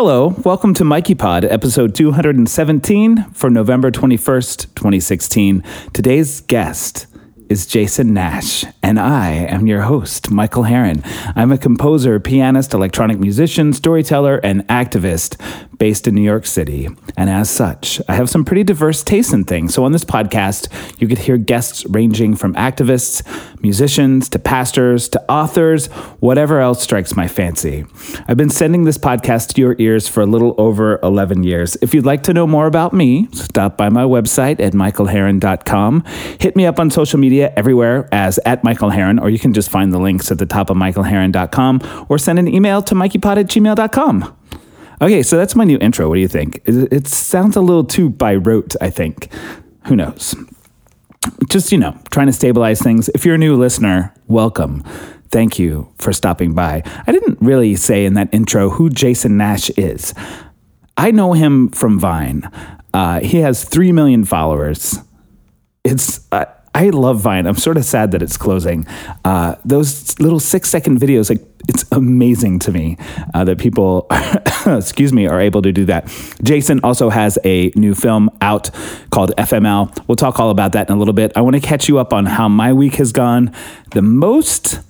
Hello, welcome to Mikey Pod, episode 217 for November 21st, 2016. Today's guest is Jason Nash, and I am your host, Michael Harren. I'm a composer, pianist, electronic musician, storyteller, and activist based in New York City. And as such, I have some pretty diverse tastes in things. So on this podcast, you could hear guests ranging from activists, musicians, to pastors, to authors, whatever else strikes my fancy. I've been sending this podcast to your ears for a little over 11 years. If you'd like to know more about me, stop by my website at michaelharren.com. Hit me up on social media everywhere as at Michael Harren, or you can just find the links at the top of michaelharren.com or send an email to mikeypod at gmail.com. Okay, so that's my new intro. What do you think? It, sounds a little too by rote, I think. Who knows? Just, you know, trying to stabilize things. If you're a new listener, welcome. Thank you for stopping by. I didn't really say in that intro who Jason Nash is. I know him from Vine. Uh, he has 3 million followers. It's. Uh, I love Vine. I'm sort of sad that it's closing. Uh, those little six second videos, like it's amazing to me uh, that people, excuse me, are able to do that. Jason also has a new film out called FML. We'll talk all about that in a little bit. I want to catch you up on how my week has gone. The most,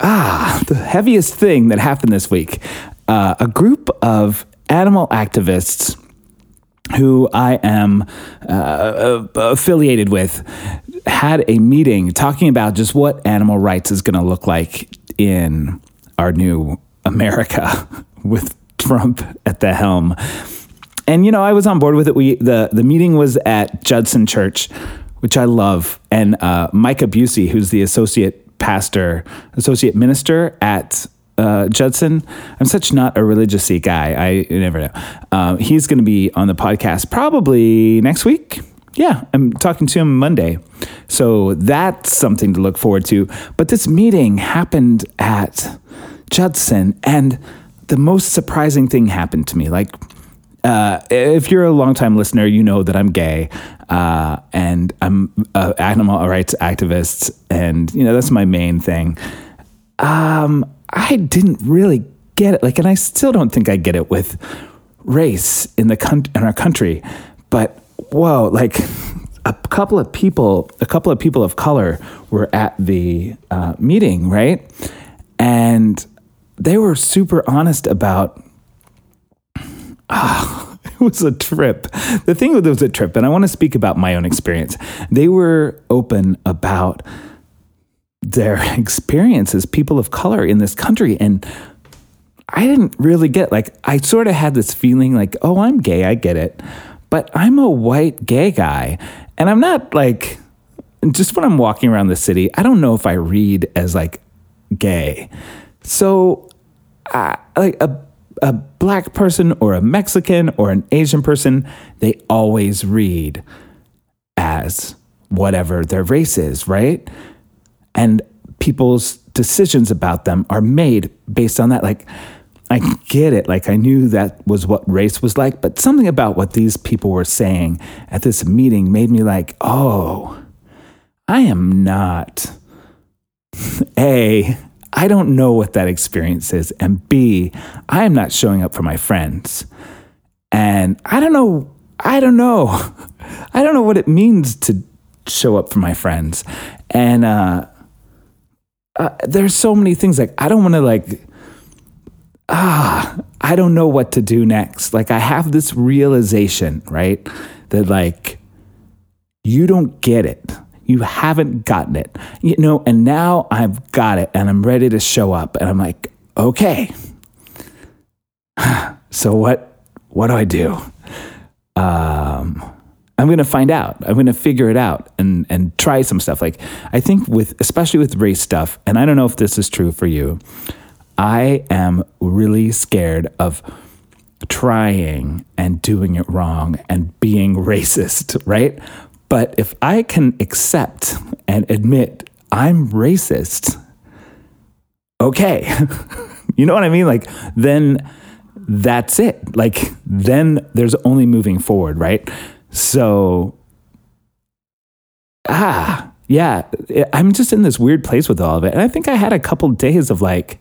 ah, the heaviest thing that happened this week. Uh, a group of animal activists who I am uh, affiliated with, had a meeting talking about just what animal rights is going to look like in our new America with Trump at the helm. And you know, I was on board with it. We the the meeting was at Judson Church, which I love, and uh, Micah Bucey, who's the associate pastor, associate minister at uh, Judson. I'm such not a religious guy. I never know. Um, he's going to be on the podcast probably next week. Yeah, I'm talking to him Monday. So that's something to look forward to. But this meeting happened at Judson, and the most surprising thing happened to me. Like, uh, if you're a longtime listener, you know that I'm gay uh, and I'm an animal rights activist, and you know that's my main thing. Um, I didn't really get it. Like, and I still don't think I get it with race in the con- in our country. But whoa, like a couple of people, a couple of people of color were at the uh, meeting, right? And they were super honest about. Ah, it was a trip. The thing with it was a trip, and I want to speak about my own experience. They were open about their experience as people of color in this country. And I didn't really get like I sort of had this feeling like, oh, I'm gay, I get it. But I'm a white gay guy. And I'm not like just when I'm walking around the city, I don't know if I read as like gay. So like a a black person or a Mexican or an Asian person, they always read as whatever their race is, right? And people's decisions about them are made based on that. Like, I get it. Like, I knew that was what race was like, but something about what these people were saying at this meeting made me like, oh, I am not. A, I don't know what that experience is. And B, I am not showing up for my friends. And I don't know. I don't know. I don't know what it means to show up for my friends. And, uh, uh, there's so many things like I don't want to like ah I don't know what to do next. Like I have this realization, right? That like you don't get it. You haven't gotten it. You know, and now I've got it and I'm ready to show up and I'm like, "Okay. so what what do I do?" Um I'm going to find out. I'm going to figure it out and and try some stuff. Like I think with especially with race stuff, and I don't know if this is true for you. I am really scared of trying and doing it wrong and being racist, right? But if I can accept and admit I'm racist, okay. you know what I mean? Like then that's it. Like then there's only moving forward, right? So, ah, yeah, I'm just in this weird place with all of it. And I think I had a couple days of like,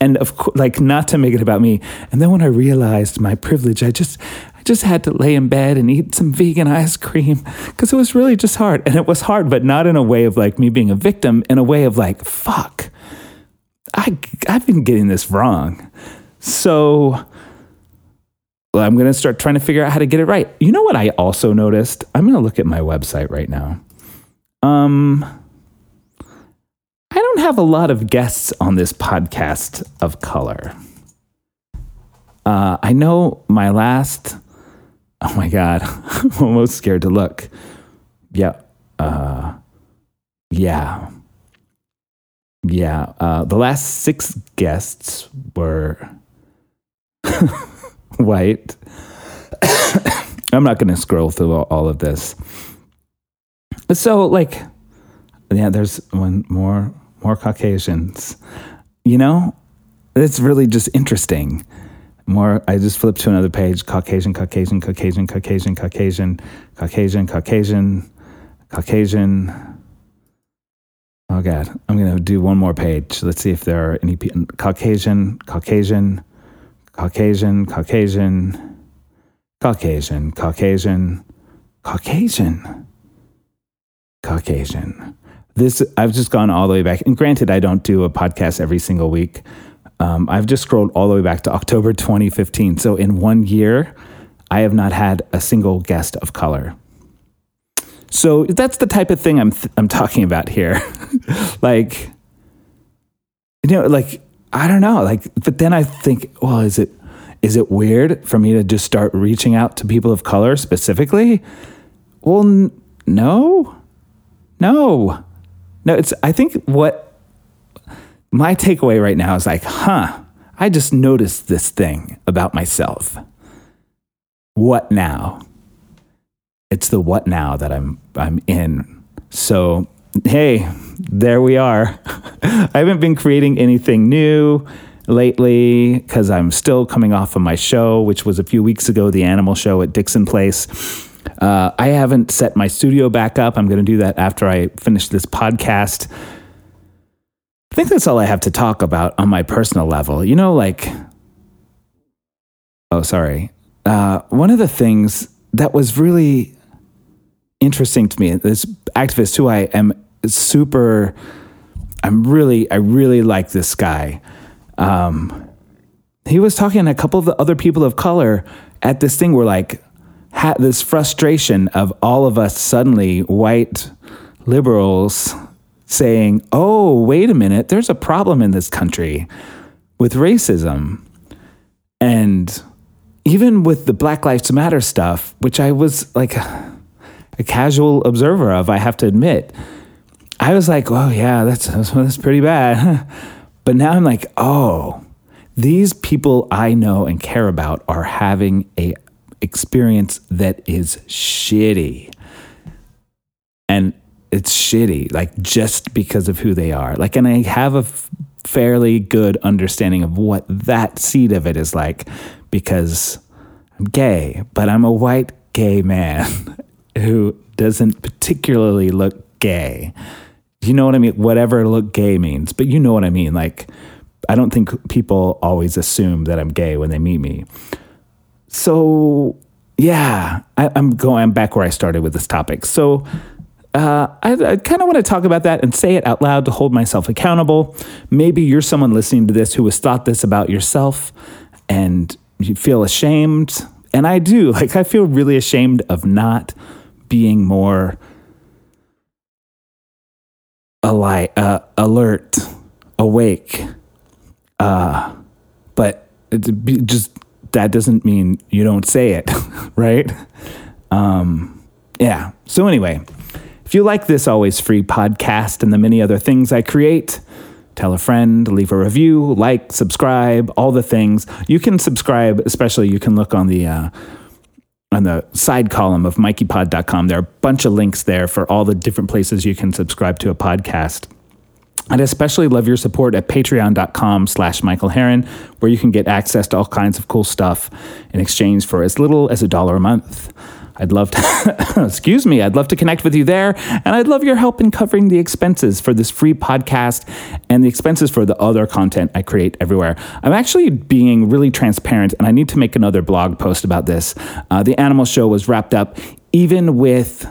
and of course, like not to make it about me. And then when I realized my privilege, I just, I just had to lay in bed and eat some vegan ice cream because it was really just hard. And it was hard, but not in a way of like me being a victim, in a way of like, fuck, I, I've been getting this wrong. So, I'm going to start trying to figure out how to get it right. You know what I also noticed? I'm going to look at my website right now. Um, I don't have a lot of guests on this podcast of color. Uh, I know my last. Oh my god, I'm almost scared to look. Yeah, uh, yeah, yeah. Uh, the last six guests were white. I'm not going to scroll through all of this. So like, yeah, there's one more more Caucasians. You know, it's really just interesting. More, I just flipped to another page. Caucasian, Caucasian, Caucasian, Caucasian, Caucasian, Caucasian, Caucasian, Caucasian. Oh God, I'm gonna do one more page. Let's see if there are any Caucasian, Caucasian, Caucasian, Caucasian, Caucasian, Caucasian, Caucasian. Caucasian. This I've just gone all the way back. And granted, I don't do a podcast every single week. Um, I've just scrolled all the way back to October 2015. So in one year, I have not had a single guest of color. So that's the type of thing I'm th- I'm talking about here. like, you know, like I don't know. Like, but then I think, well, is it is it weird for me to just start reaching out to people of color specifically? Well, n- no. No, no, it's, I think what my takeaway right now is like, huh, I just noticed this thing about myself. What now? It's the what now that I'm, I'm in. So, hey, there we are. I haven't been creating anything new lately because I'm still coming off of my show, which was a few weeks ago, the animal show at Dixon Place. Uh, I haven't set my studio back up. I'm going to do that after I finish this podcast. I think that's all I have to talk about on my personal level. You know, like, oh, sorry. Uh, one of the things that was really interesting to me, this activist who I am super, I'm really, I really like this guy. Um, he was talking to a couple of the other people of color at this thing where, like, had this frustration of all of us suddenly white liberals saying, oh, wait a minute, there's a problem in this country with racism. And even with the Black Lives Matter stuff, which I was like a casual observer of, I have to admit, I was like, oh, yeah, that's, that's pretty bad. but now I'm like, oh, these people I know and care about are having a experience that is shitty. And it's shitty, like just because of who they are. Like, and I have a f- fairly good understanding of what that seed of it is like because I'm gay, but I'm a white gay man who doesn't particularly look gay. You know what I mean? Whatever look gay means, but you know what I mean. Like, I don't think people always assume that I'm gay when they meet me. So yeah, I, am going back where I started with this topic. So uh, I, I kind of want to talk about that and say it out loud to hold myself accountable. Maybe you're someone listening to this who has thought this about yourself and you feel ashamed. And I do. Like, I feel really ashamed of not being more alight, uh, alert, awake. Uh, but just that doesn't mean you don't say it, right? Um, yeah. So, anyway, if you like this always free podcast and the many other things I create, tell a friend, leave a review, like, subscribe, all the things. You can subscribe, especially you can look on the uh, on the side column of mikeypod.com. There are a bunch of links there for all the different places you can subscribe to a podcast. I'd especially love your support at patreon.com slash Michael Harren, where you can get access to all kinds of cool stuff in exchange for as little as a dollar a month. I'd love to, excuse me, I'd love to connect with you there. And I'd love your help in covering the expenses for this free podcast and the expenses for the other content I create everywhere. I'm actually being really transparent and I need to make another blog post about this. Uh, the Animal Show was wrapped up even with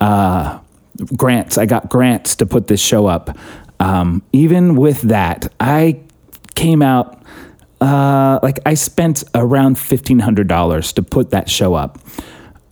uh, grants. I got grants to put this show up. Um, even with that, I came out uh, like I spent around $1,500 to put that show up.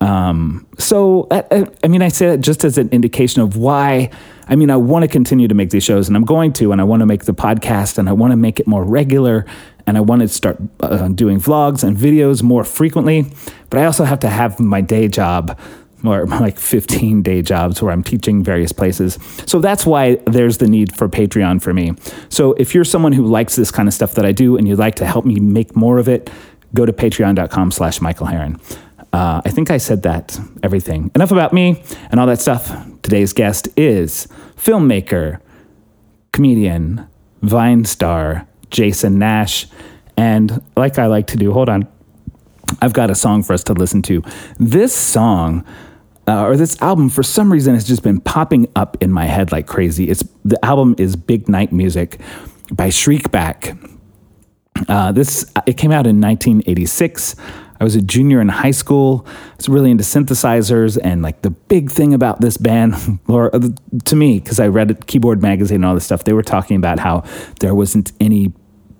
Um, so, I, I, mean, I say that just as an indication of why. I mean, I want to continue to make these shows, and I'm going to, and I want to make the podcast, and I want to make it more regular, and I want to start uh, doing vlogs and videos more frequently. But I also have to have my day job or like 15 day jobs where I'm teaching various places. So that's why there's the need for Patreon for me. So if you're someone who likes this kind of stuff that I do and you'd like to help me make more of it, go to patreon.com slash Michael Harren. Uh, I think I said that everything. Enough about me and all that stuff. Today's guest is filmmaker, comedian, Vine star, Jason Nash. And like I like to do, hold on. I've got a song for us to listen to. This song uh, or this album for some reason has just been popping up in my head like crazy. It's the album is Big Night Music by Shriekback. Uh, this it came out in 1986. I was a junior in high school. I was really into synthesizers, and like the big thing about this band, or uh, to me, because I read Keyboard Magazine and all this stuff, they were talking about how there wasn't any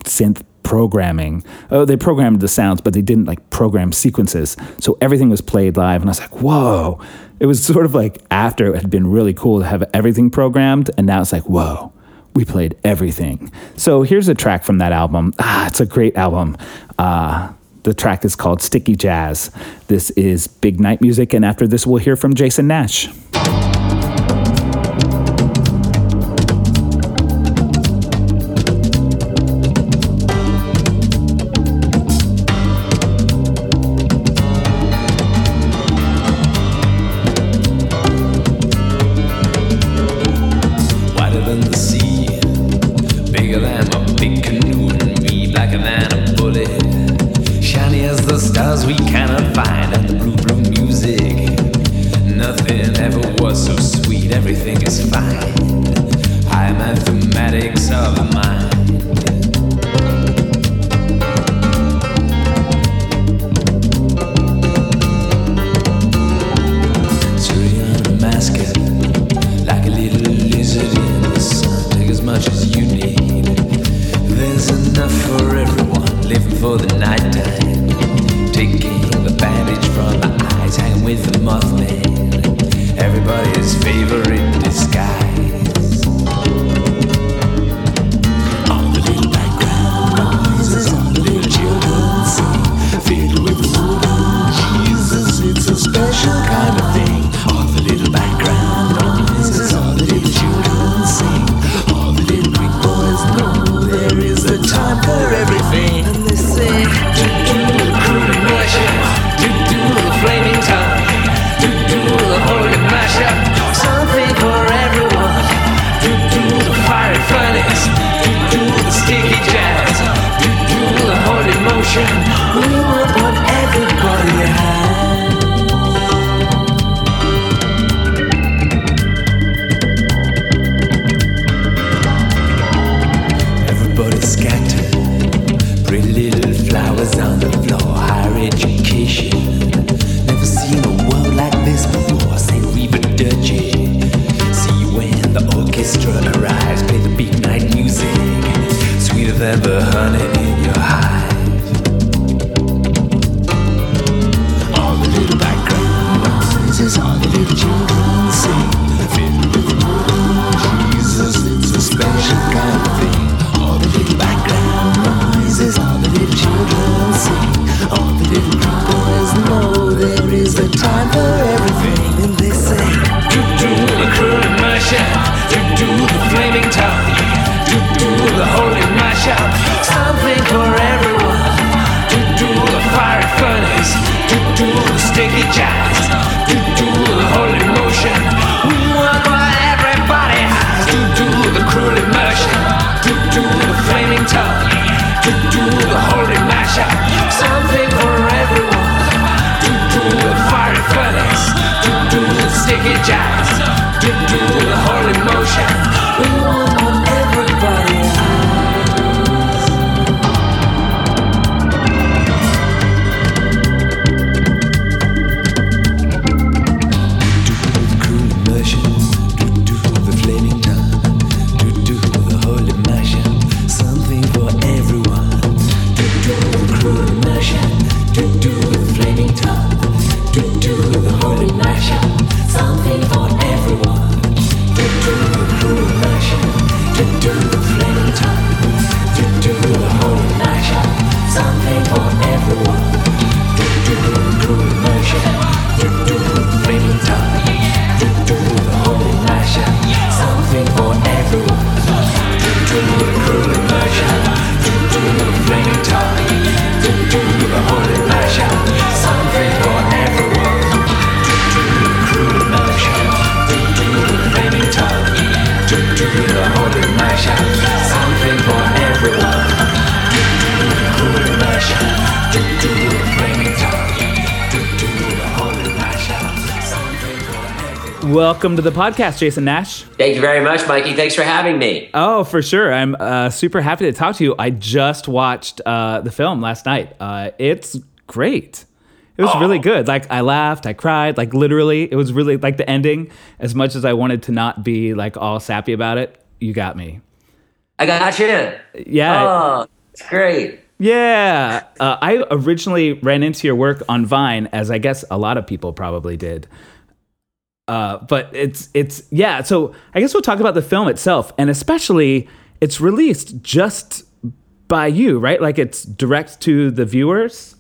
synth programming. Oh, they programmed the sounds, but they didn't like program sequences. So everything was played live. And I was like, whoa. It was sort of like after it had been really cool to have everything programmed. And now it's like, whoa, we played everything. So here's a track from that album. Ah, it's a great album. Uh, the track is called Sticky Jazz. This is Big Night Music. And after this, we'll hear from Jason Nash. Welcome to the podcast, Jason Nash. Thank you very much, Mikey. Thanks for having me. Oh, for sure. I'm uh, super happy to talk to you. I just watched uh, the film last night. Uh, it's great. It was oh. really good. Like I laughed, I cried, like literally. It was really like the ending. As much as I wanted to not be like all sappy about it, you got me. I got you. Yeah. Oh, it's great. Yeah. Uh, I originally ran into your work on Vine, as I guess a lot of people probably did. Uh, but it's it's yeah. So I guess we'll talk about the film itself, and especially it's released just by you, right? Like it's direct to the viewers.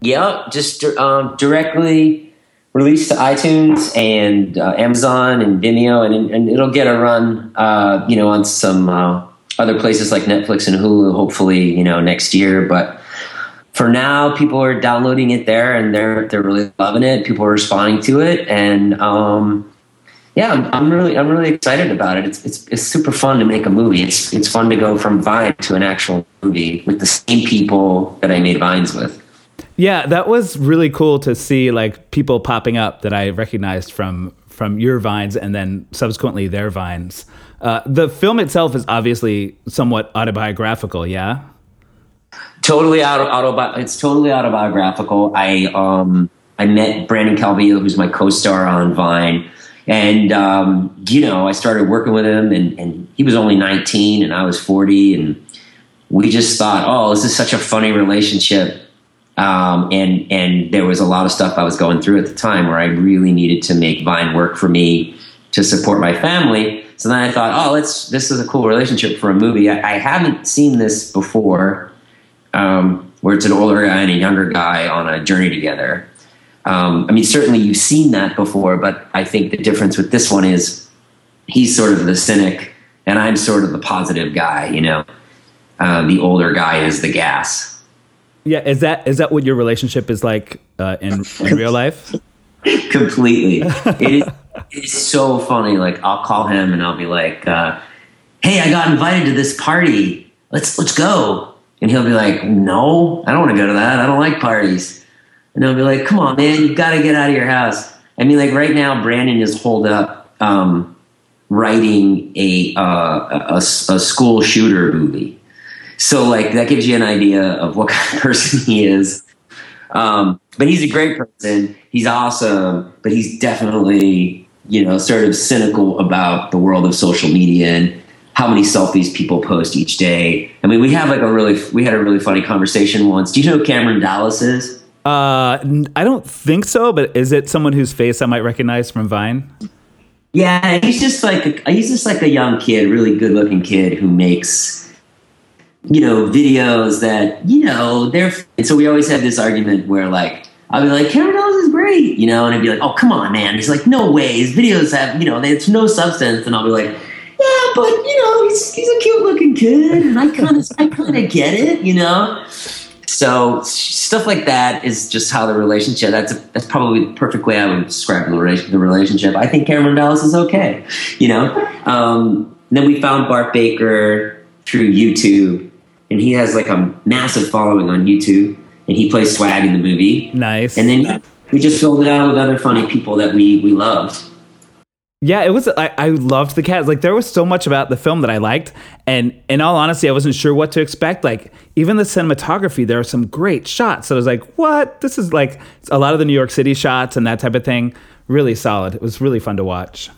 Yeah, just um, directly released to iTunes and uh, Amazon and Vimeo, and, and it'll get a run, uh, you know, on some uh, other places like Netflix and Hulu. Hopefully, you know, next year, but for now, people are downloading it there and they're they're really loving it. People are responding to it, and um, yeah, I'm, I'm, really I'm really excited about it. It's, it's it's super fun to make a movie. It's it's fun to go from Vine to an actual movie with the same people that I made vines with. Yeah, that was really cool to see like people popping up that I recognized from from your vines and then subsequently their vines. Uh, the film itself is obviously somewhat autobiographical. Yeah. Totally auto, autobi- It's totally autobiographical. I um I met Brandon Calvillo, who's my co-star on Vine, and um, you know I started working with him, and, and he was only 19 and I was 40, and we just thought, oh, this is such a funny relationship. Um, and and there was a lot of stuff I was going through at the time where I really needed to make Vine work for me to support my family. So then I thought, oh, let's this is a cool relationship for a movie. I, I haven't seen this before um, where it's an older guy and a younger guy on a journey together. Um, I mean, certainly you've seen that before, but I think the difference with this one is he's sort of the cynic and I'm sort of the positive guy, you know. Uh, the older guy is the gas. Yeah, is that is that what your relationship is like uh, in, in real life? Completely. it is it's so funny. Like I'll call him and I'll be like, uh, "Hey, I got invited to this party. Let's let's go." And he'll be like, No, I don't want to go to that. I don't like parties. And I'll be like, Come on, man, you've got to get out of your house. I mean, like right now, Brandon is holed up um, writing a, uh, a, a school shooter movie. So, like, that gives you an idea of what kind of person he is. Um, but he's a great person. He's awesome, but he's definitely, you know, sort of cynical about the world of social media and how many selfies people post each day. I mean, we have like a really we had a really funny conversation once. Do you know who Cameron Dallas is? Uh, I don't think so, but is it someone whose face I might recognize from Vine? Yeah, he's just like a, he's just like a young kid, really good looking kid who makes you know videos that you know they're. And so we always have this argument where like I'll be like Cameron Dallas is great, you know, and I'd be like, oh come on, man. He's like, no way. His videos have you know, there's no substance, and I'll be like but you know, he's, he's a cute looking kid, and I kind of I kind of get it, you know. So stuff like that is just how the relationship. That's a, that's probably the perfect way I would describe the relationship. I think Cameron Dallas is okay, you know. Um, then we found Bart Baker through YouTube, and he has like a massive following on YouTube, and he plays Swag in the movie. Nice. And then we just filled it out with other funny people that we we loved. Yeah, it was. I, I loved the cast. Like there was so much about the film that I liked, and in all honesty, I wasn't sure what to expect. Like even the cinematography, there are some great shots. So I was like, "What? This is like a lot of the New York City shots and that type of thing. Really solid. It was really fun to watch."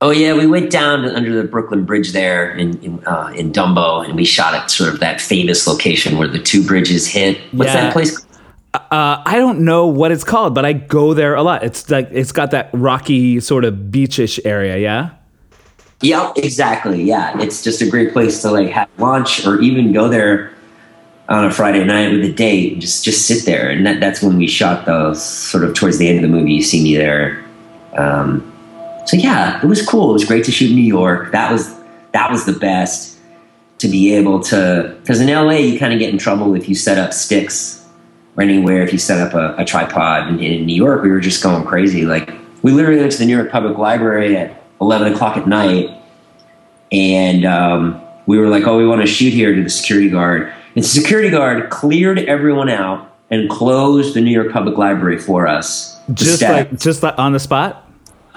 Oh yeah, we went down under the Brooklyn Bridge there in in, uh, in Dumbo, and we shot at sort of that famous location where the two bridges hit. What's yeah. that place? Uh, I don't know what it's called, but I go there a lot. It's like it's got that rocky sort of beachish area. Yeah. Yeah, exactly. Yeah, it's just a great place to like have lunch or even go there on a Friday night with a date and just just sit there. And that, that's when we shot those sort of towards the end of the movie. You see me there. Um, so yeah, it was cool. It was great to shoot in New York. That was that was the best to be able to because in LA you kind of get in trouble if you set up sticks or anywhere if you set up a, a tripod. And in New York, we were just going crazy. Like we literally went to the New York Public Library at 11 o'clock at night and um, we were like, "Oh, we want to shoot here." To the security guard, and the security guard cleared everyone out and closed the New York Public Library for us. Just like just like on the spot.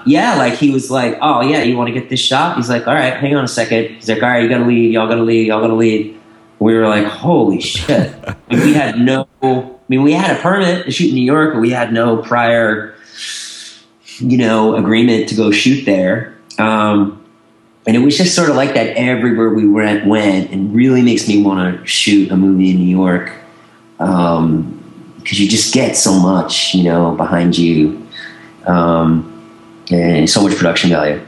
Yeah, like he was like, "Oh yeah, you want to get this shot?" He's like, "All right, hang on a second. He's like, "All right, you gotta leave. Y'all gotta leave. Y'all gotta leave." We were like, "Holy shit!" and we had no. I mean, we had a permit to shoot in New York, but we had no prior, you know, agreement to go shoot there. Um, and it was just sort of like that everywhere we went, went and really makes me want to shoot a movie in New York because um, you just get so much, you know, behind you um, and so much production value.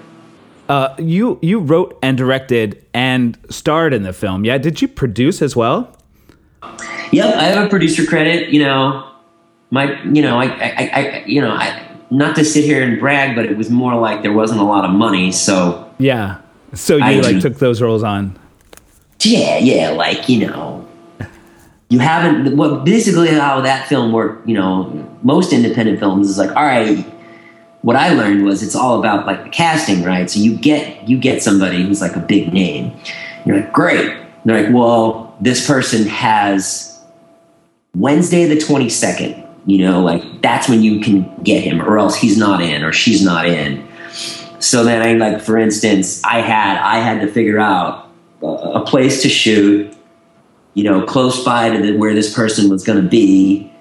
Uh, you you wrote and directed and starred in the film. Yeah, did you produce as well? Yep, I have a producer credit. You know, my you know I I, I you know I not to sit here and brag, but it was more like there wasn't a lot of money, so yeah so you I like took those roles on? Yeah, yeah, like you know, you haven't. What basically how that film worked? You know, most independent films is like, all right. What I learned was it's all about like the casting, right? So you get you get somebody who's like a big name. You're like, great. they're like, well, this person has Wednesday the twenty second. You know, like that's when you can get him, or else he's not in, or she's not in so then I like, for instance, I had I had to figure out a place to shoot, you know, close by to the, where this person was going to be,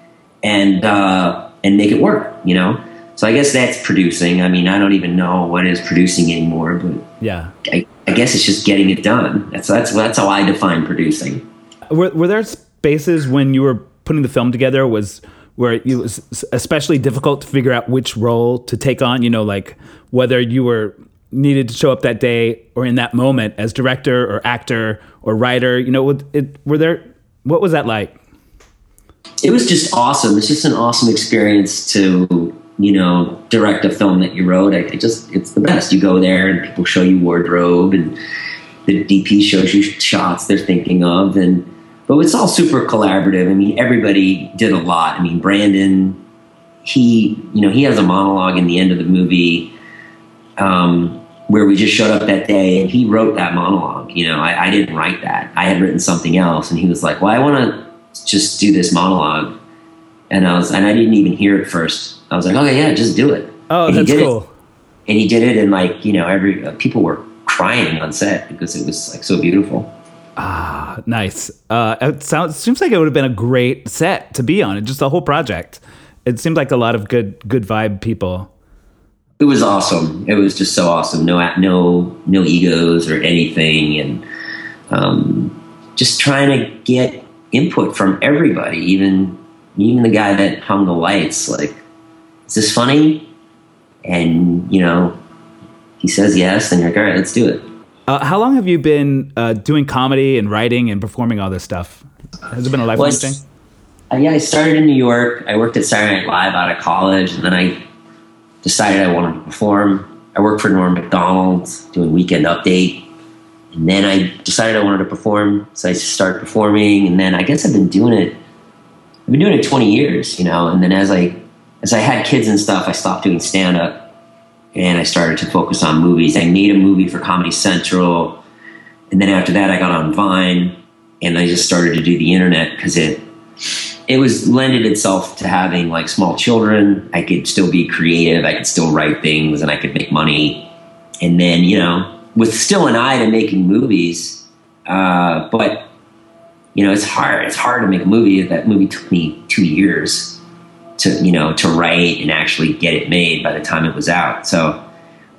and uh, and make it work. You know, so I guess that's producing. I mean, I don't even know what is producing anymore, but yeah, I, I guess it's just getting it done. That's that's that's how I define producing. Were, were there spaces when you were putting the film together? Was where it was especially difficult to figure out which role to take on. You know, like whether you were needed to show up that day or in that moment as director or actor or writer. You know, it, were there? What was that like? It was just awesome. It's just an awesome experience to you know direct a film that you wrote. I, just it's the best. You go there and people show you wardrobe and the DP shows you shots they're thinking of and but it's all super collaborative. I mean, everybody did a lot. I mean, Brandon, he, you know, he has a monologue in the end of the movie um, where we just showed up that day and he wrote that monologue. You know, I, I didn't write that. I had written something else, and he was like, "Well, I want to just do this monologue," and I was, and I didn't even hear it first. I was like, "Okay, yeah, just do it." Oh, and that's cool. It. And he did it, and like you know, every uh, people were crying on set because it was like so beautiful. Ah, nice. Uh, it sounds seems like it would have been a great set to be on. It just the whole project. It seemed like a lot of good good vibe people. It was awesome. It was just so awesome. No no no egos or anything, and um, just trying to get input from everybody, even even the guy that hung the lights. Like, is this funny? And you know, he says yes, and you're like, all right, let's do it. Uh, how long have you been uh, doing comedy and writing and performing all this stuff? Has it been a lifelong well, thing? Uh, yeah, I started in New York. I worked at Saturday Night Live out of college, and then I decided I wanted to perform. I worked for Norm Macdonald doing Weekend Update, and then I decided I wanted to perform, so I started performing. And then I guess I've been doing it. I've been doing it 20 years, you know. And then as I as I had kids and stuff, I stopped doing stand up and I started to focus on movies. I made a movie for Comedy Central, and then after that, I got on Vine, and I just started to do the internet because it it was lended itself to having like small children. I could still be creative. I could still write things, and I could make money. And then you know, with still an eye to making movies, uh, but you know, it's hard. It's hard to make a movie. That movie took me two years to you know to write and actually get it made by the time it was out. So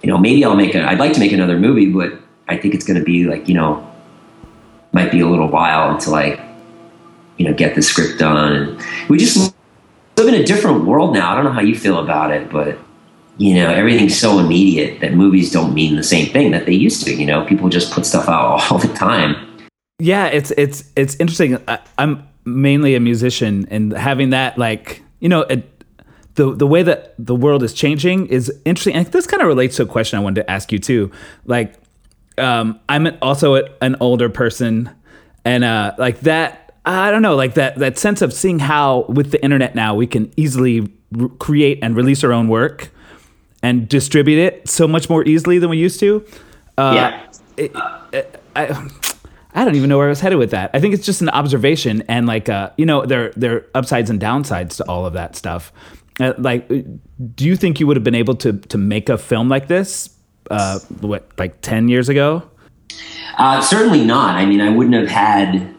you know maybe I'll make a. I'd like to make another movie, but I think it's going to be like you know might be a little while until I you know get the script done. And we just live in a different world now. I don't know how you feel about it, but you know, everything's so immediate that movies don't mean the same thing that they used to. You know, people just put stuff out all the time. Yeah, it's it's it's interesting. I, I'm mainly a musician, and having that like you know. It, the, the way that the world is changing is interesting, and this kind of relates to a question I wanted to ask you too. Like, um, I'm also an older person, and uh, like that I don't know, like that that sense of seeing how with the internet now we can easily re- create and release our own work and distribute it so much more easily than we used to. Uh, yeah. It, it, I, I don't even know where I was headed with that. I think it's just an observation, and like uh, you know, there there are upsides and downsides to all of that stuff. Uh, like, do you think you would have been able to to make a film like this, uh, what like ten years ago? Uh, certainly not. I mean, I wouldn't have had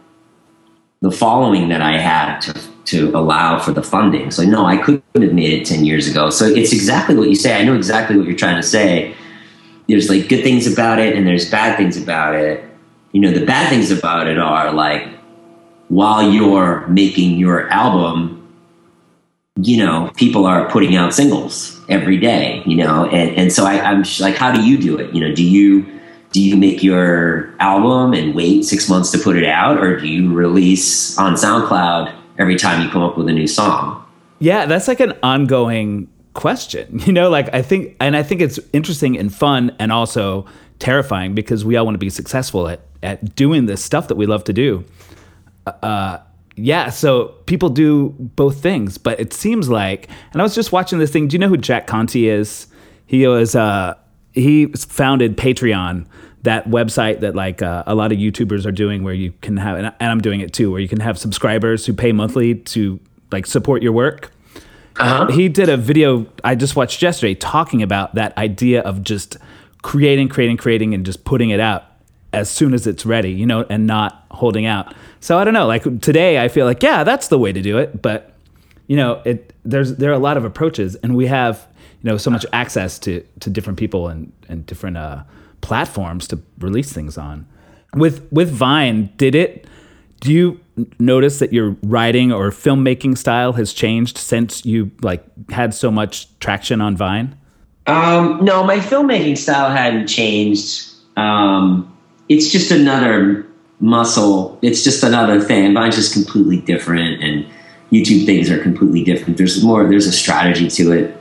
the following that I had to to allow for the funding. So no, I couldn't have made it ten years ago. So it's exactly what you say. I know exactly what you're trying to say. There's like good things about it, and there's bad things about it. You know, the bad things about it are like while you're making your album, you know, people are putting out singles every day. You know, and and so I, I'm like, how do you do it? You know, do you do you make your album and wait six months to put it out, or do you release on SoundCloud every time you come up with a new song? Yeah, that's like an ongoing question. You know, like I think, and I think it's interesting and fun and also terrifying because we all want to be successful at, at doing this stuff that we love to do. Uh, yeah, so people do both things, but it seems like, and I was just watching this thing. Do you know who Jack Conte is? He was, uh, he founded Patreon, that website that like uh, a lot of YouTubers are doing, where you can have, and I'm doing it too, where you can have subscribers who pay monthly to like support your work. Uh-huh. He did a video I just watched yesterday talking about that idea of just creating, creating, creating, and just putting it out as soon as it's ready, you know, and not holding out. So I don't know. Like today, I feel like yeah, that's the way to do it. But you know, it there's there are a lot of approaches, and we have you know so much access to to different people and and different uh, platforms to release things on. With with Vine, did it? Do you notice that your writing or filmmaking style has changed since you like had so much traction on Vine? Um, no, my filmmaking style hadn't changed. Um, it's just another muscle. It's just another thing. Vine's just completely different, and YouTube things are completely different. There's more. There's a strategy to it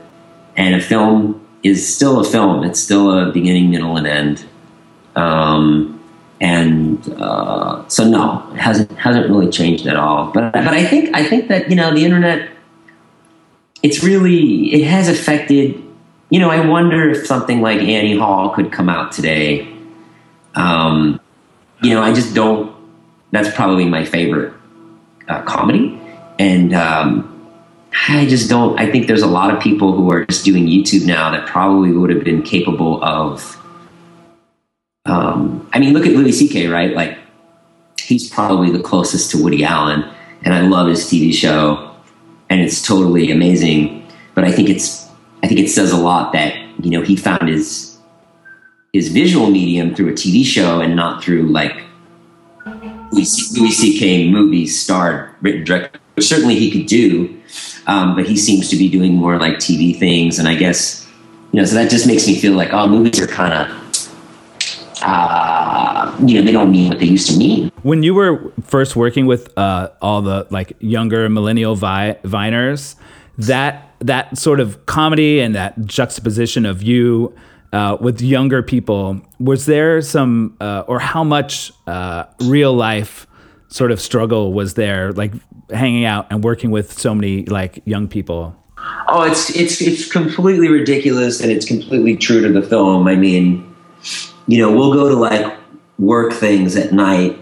and a film is still a film. It's still a beginning, middle, and end. Um, and uh, so no, it hasn't hasn't really changed at all. But but I think I think that you know the internet, it's really it has affected. You know, I wonder if something like Annie Hall could come out today. Um, you know, I just don't. That's probably my favorite uh, comedy, and um, I just don't. I think there's a lot of people who are just doing YouTube now that probably would have been capable of. Um, I mean, look at Louis C.K. Right, like he's probably the closest to Woody Allen, and I love his TV show, and it's totally amazing. But I think it's, I think it says a lot that you know he found his his visual medium through a TV show and not through like Louis C.K. movies starred, written, directed, which certainly he could do um, but he seems to be doing more like TV things, and I guess you know, so that just makes me feel like oh, movies are kind of. Uh, you know, they don't mean what they used to mean. When you were first working with uh, all the like younger millennial vi- viners, that that sort of comedy and that juxtaposition of you uh, with younger people, was there some uh, or how much uh, real life sort of struggle was there, like hanging out and working with so many like young people? Oh, it's it's it's completely ridiculous, and it's completely true to the film. I mean, you know, we'll go to like work things at night,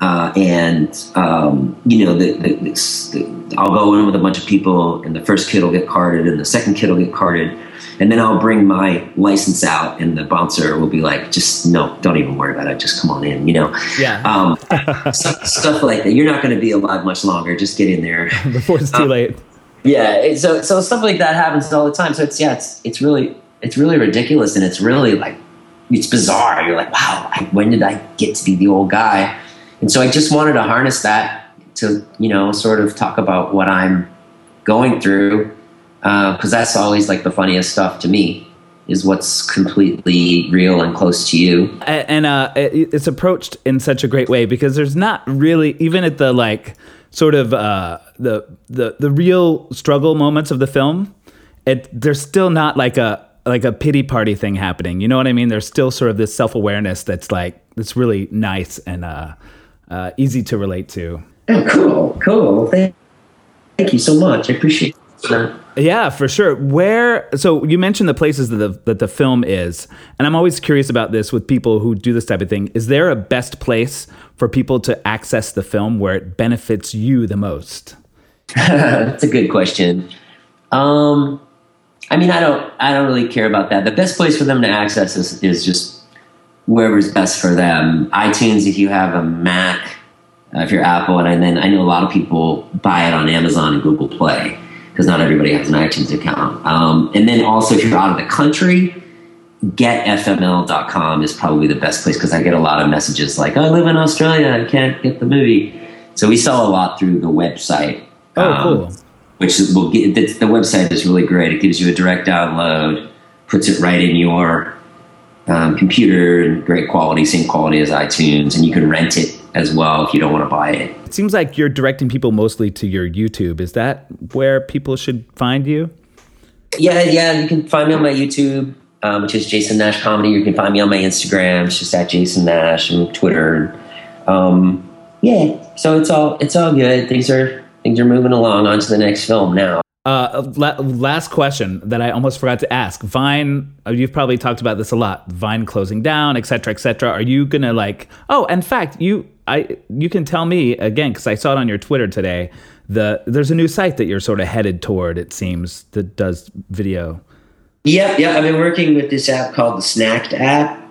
uh, and um, you know, the, the, the, I'll go in with a bunch of people, and the first kid will get carded, and the second kid will get carded, and then I'll bring my license out, and the bouncer will be like, "Just no, don't even worry about it. Just come on in." You know, yeah, um, stuff, stuff, like that. You're not going to be alive much longer. Just get in there before it's too um, late. Yeah, so so stuff like that happens all the time. So it's yeah, it's it's really it's really ridiculous, and it's really like it's bizarre. You're like, wow, I, when did I get to be the old guy? And so I just wanted to harness that to you know sort of talk about what I'm going through, because that's always like the funniest stuff to me. Is what's completely real and close to you. And uh, it's approached in such a great way because there's not really even at the like sort of uh, the the the real struggle moments of the film. It there's still not like a like a pity party thing happening. You know what I mean? There's still sort of this self awareness that's like that's really nice and uh, uh, easy to relate to. Oh, cool, cool. Thank, thank you so much. I appreciate that. Yeah, for sure. Where so you mentioned the places that the that the film is, and I'm always curious about this with people who do this type of thing. Is there a best place for people to access the film where it benefits you the most? That's a good question. Um, I mean, I don't, I don't really care about that. The best place for them to access this is just wherever's best for them. iTunes, if you have a Mac, uh, if you're Apple, and then I know a lot of people buy it on Amazon and Google Play because not everybody has an iTunes account. Um, and then also, if you're out of the country, getfml.com is probably the best place because I get a lot of messages like, I live in Australia, I can't get the movie. So we sell a lot through the website. Oh, Um, cool. which will get the, the website is really great. It gives you a direct download, puts it right in your um, computer, and great quality, same quality as iTunes, and you can rent it as well if you don't want to buy it. It seems like you're directing people mostly to your YouTube. Is that where people should find you? Yeah, yeah. You can find me on my YouTube, um, which is Jason Nash Comedy. You can find me on my Instagram. It's just at Jason Nash and Twitter. Um, yeah, so it's all it's all good. Things are things are moving along. On to the next film now. Uh, la- last question that I almost forgot to ask. Vine, uh, you've probably talked about this a lot. Vine closing down, et cetera, et cetera. Are you gonna like? Oh, in fact, you, I, you can tell me again because I saw it on your Twitter today. The there's a new site that you're sort of headed toward. It seems that does video. Yeah, yeah. I've been working with this app called the Snacked app,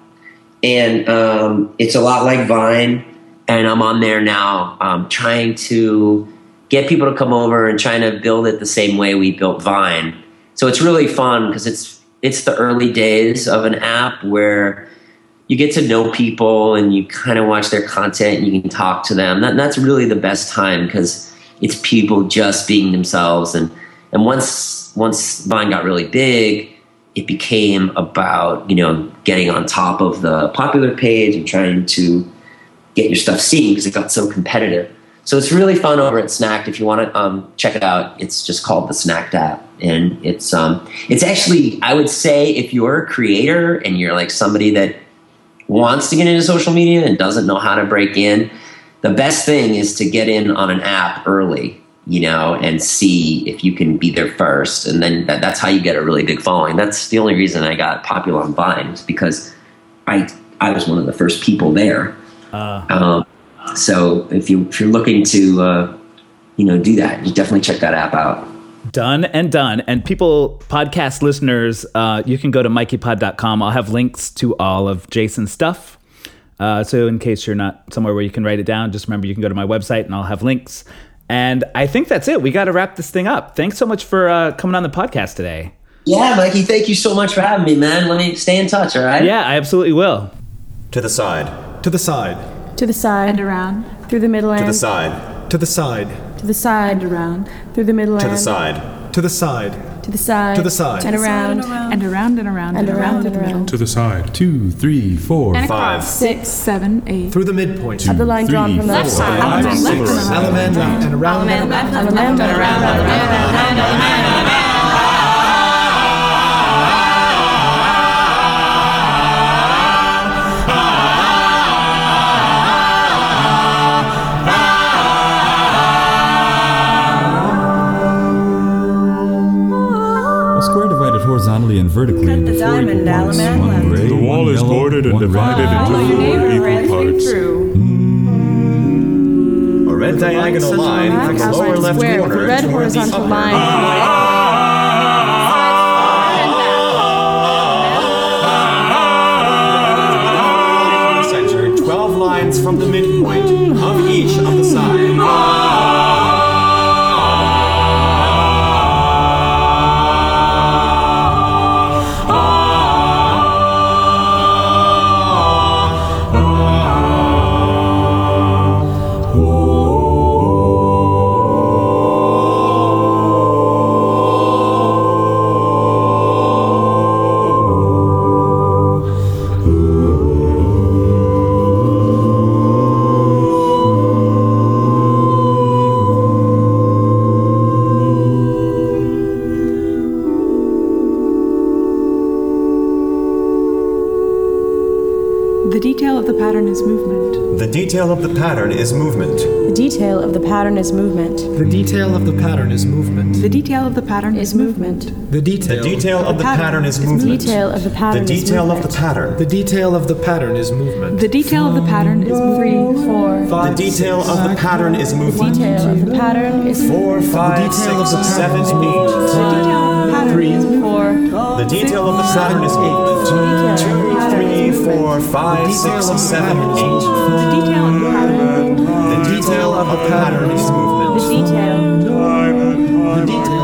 and um, it's a lot like Vine. And I'm on there now, um, trying to get people to come over and trying to build it the same way we built Vine. So it's really fun because it's it's the early days of an app where you get to know people and you kind of watch their content and you can talk to them. That, that's really the best time because it's people just being themselves. And and once once Vine got really big, it became about you know getting on top of the popular page and trying to get your stuff seen because it got so competitive. So it's really fun over at Snacked. If you want to um, check it out, it's just called the Snacked app, and it's um, it's actually I would say if you're a creator and you're like somebody that wants to get into social media and doesn't know how to break in, the best thing is to get in on an app early, you know, and see if you can be there first, and then that, that's how you get a really big following. That's the only reason I got popular on Vine is because I I was one of the first people there. Um, so if you if you're looking to uh, you know do that, you definitely check that app out. Done and done. And people, podcast listeners, uh, you can go to mikeypod.com. I'll have links to all of Jason's stuff. Uh, so in case you're not somewhere where you can write it down, just remember you can go to my website and I'll have links. And I think that's it. We got to wrap this thing up. Thanks so much for uh, coming on the podcast today. Yeah, Mikey, thank you so much for having me, man. Let me stay in touch, all right? Yeah, I absolutely will. To the side. To the side. To the side. and around, Through the middle and To the side. To the side. to the side. and around, Through the middle To the and side. To the side. to the side. To the side. And around. and around and around And around and the middle. around. To the side. Two, three, four, And Five. across. Six, seven, eight. Through the midpoint. Of the line drawn from the left side. Element left and Element around. and around and around. Element and around. Vertically into four diamond equal parts. element One left. gray, The wall is yellow, boarded and divided into Follow four equal parts. through. A red diagonal line from the lower left Square corner a red toward the horizontal upper. line. Center, 12 lines from the midpoint of each of detail of the pattern is movement. The detail of the pattern is movement. The detail of the pattern is movement. The detail of the pattern Is is movement. movement. The The detail. detail of the pattern is is movement. Detail of the The pattern is detail of the pattern. The detail of the pattern is movement. The detail of the pattern is Three, movement. The detail of the pattern is movement. The pattern is Four, five, detail of the pattern is eight. The detail of the pattern is movement. four. The detail of the pattern is movement. Two, three, four, five, six, seven, eight. The detail of the pattern. The detail of the pattern is The movement. detail. The detail the pattern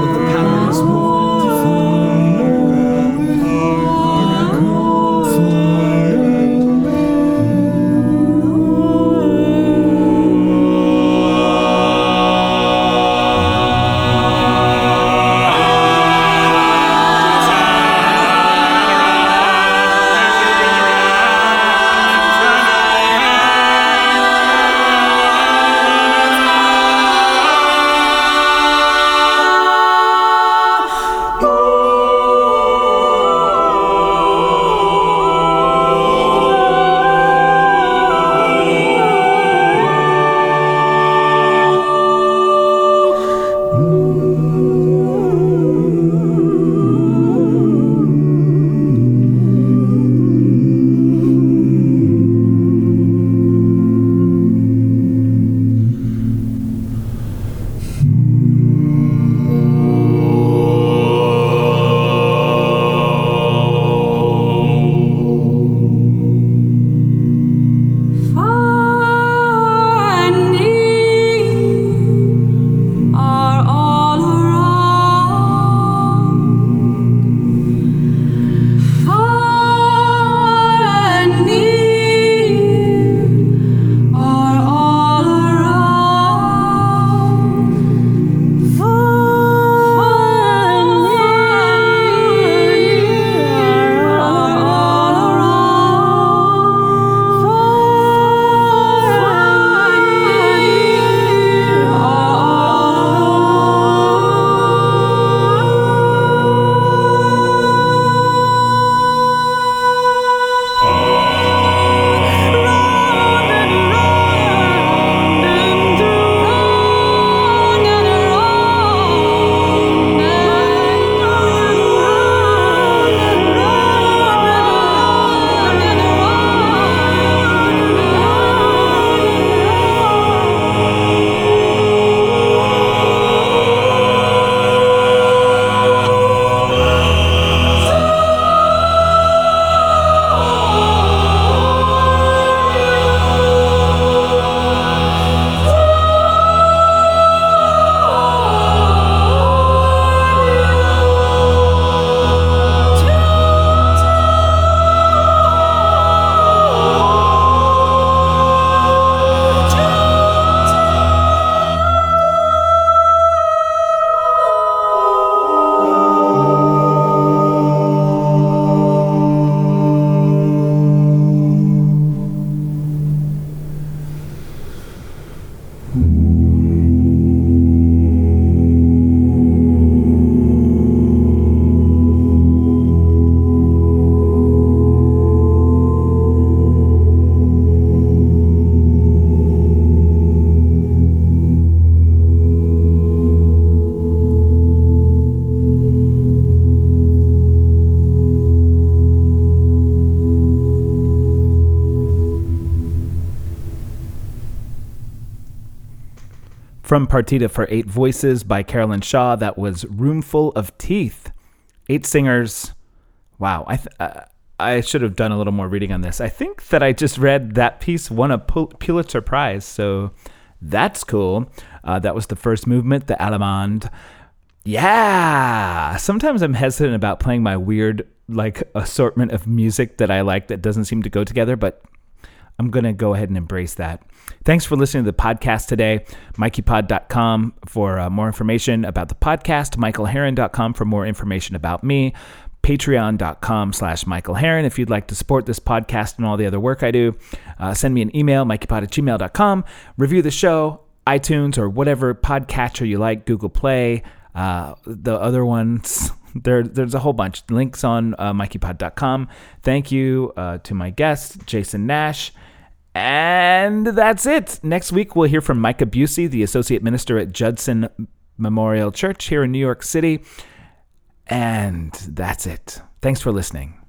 From Partita for Eight Voices by Caroline Shaw, that was Roomful of Teeth. Eight singers. Wow, I th- uh, I should have done a little more reading on this. I think that I just read that piece won a Pul- Pulitzer Prize, so that's cool. Uh, that was the first movement, the Allemande. Yeah. Sometimes I'm hesitant about playing my weird like assortment of music that I like that doesn't seem to go together, but I'm going to go ahead and embrace that. Thanks for listening to the podcast today. MikeyPod.com for uh, more information about the podcast. MichaelHarren.com for more information about me. Patreon.com slash Michael Harren if you'd like to support this podcast and all the other work I do. Uh, send me an email, MikeyPod at gmail.com. Review the show, iTunes or whatever podcatcher you like, Google Play, uh, the other ones there, there's a whole bunch. Links on uh, mikeypod.com. Thank you uh, to my guest, Jason Nash. And that's it. Next week, we'll hear from Micah Bucey, the associate minister at Judson Memorial Church here in New York City. And that's it. Thanks for listening.